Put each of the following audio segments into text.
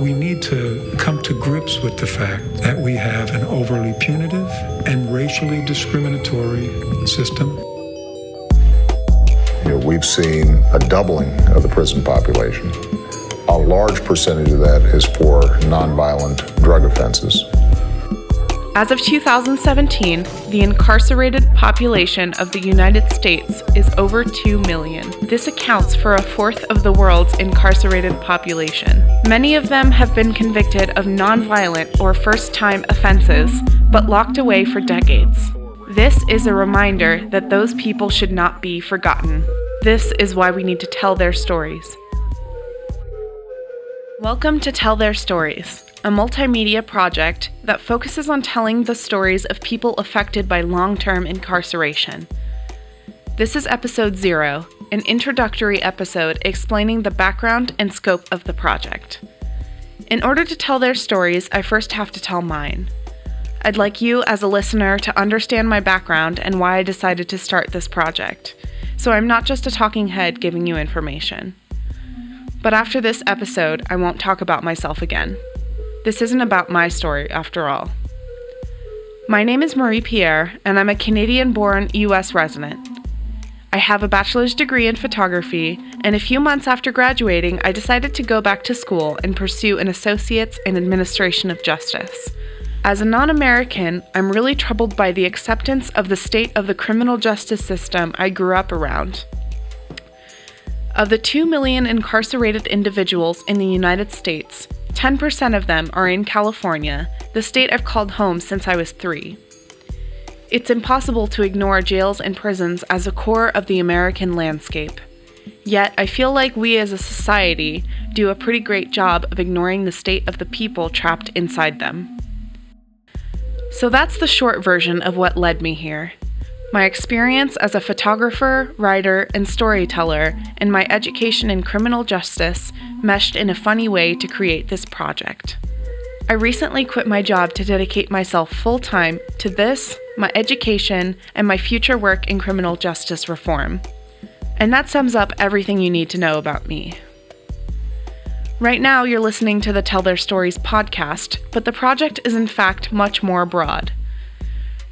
We need to come to grips with the fact that we have an overly punitive and racially discriminatory system. You know, we've seen a doubling of the prison population. A large percentage of that is for nonviolent drug offenses. As of 2017, the incarcerated population of the United States is over 2 million. This accounts for a fourth of the world's incarcerated population. Many of them have been convicted of nonviolent or first time offenses, but locked away for decades. This is a reminder that those people should not be forgotten. This is why we need to tell their stories. Welcome to Tell Their Stories, a multimedia project that focuses on telling the stories of people affected by long term incarceration. This is episode zero, an introductory episode explaining the background and scope of the project. In order to tell their stories, I first have to tell mine. I'd like you, as a listener, to understand my background and why I decided to start this project, so I'm not just a talking head giving you information. But after this episode, I won't talk about myself again. This isn't about my story, after all. My name is Marie Pierre, and I'm a Canadian born US resident. I have a bachelor's degree in photography, and a few months after graduating, I decided to go back to school and pursue an associate's in administration of justice. As a non American, I'm really troubled by the acceptance of the state of the criminal justice system I grew up around. Of the 2 million incarcerated individuals in the United States, 10% of them are in California, the state I've called home since I was three. It's impossible to ignore jails and prisons as a core of the American landscape. Yet, I feel like we as a society do a pretty great job of ignoring the state of the people trapped inside them. So that's the short version of what led me here my experience as a photographer, writer, and storyteller, and my education in criminal justice meshed in a funny way to create this project. I recently quit my job to dedicate myself full time to this, my education, and my future work in criminal justice reform. And that sums up everything you need to know about me. Right now, you're listening to the Tell Their Stories podcast, but the project is in fact much more broad.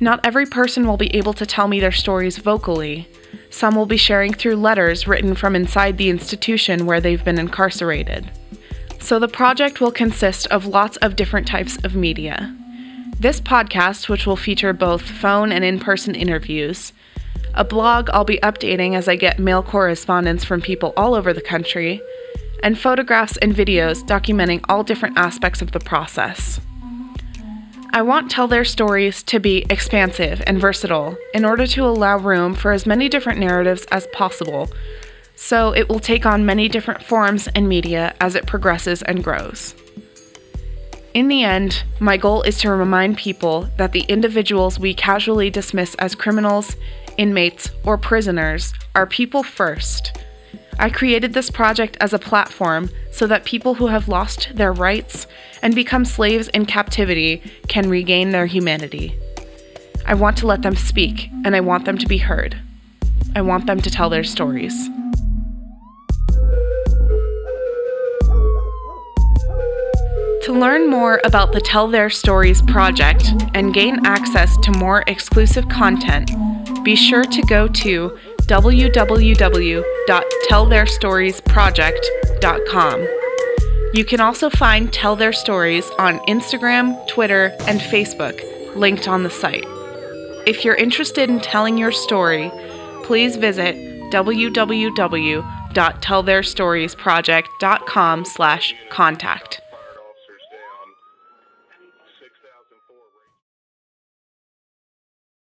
Not every person will be able to tell me their stories vocally. Some will be sharing through letters written from inside the institution where they've been incarcerated. So the project will consist of lots of different types of media. This podcast, which will feature both phone and in person interviews, a blog I'll be updating as I get mail correspondence from people all over the country, and photographs and videos documenting all different aspects of the process. I want Tell Their Stories to be expansive and versatile in order to allow room for as many different narratives as possible, so it will take on many different forms and media as it progresses and grows. In the end, my goal is to remind people that the individuals we casually dismiss as criminals, inmates, or prisoners are people first I created this project as a platform so that people who have lost their rights and become slaves in captivity can regain their humanity. I want to let them speak, and I want them to be heard. I want them to tell their stories. To learn more about the Tell Their Stories project and gain access to more exclusive content, be sure to go to www.telltheirstoriesproject.com. You can also find Tell Their Stories on Instagram, Twitter, and Facebook, linked on the site. If you're interested in telling your story, please visit www.telltheirstoriesproject.com slash contact.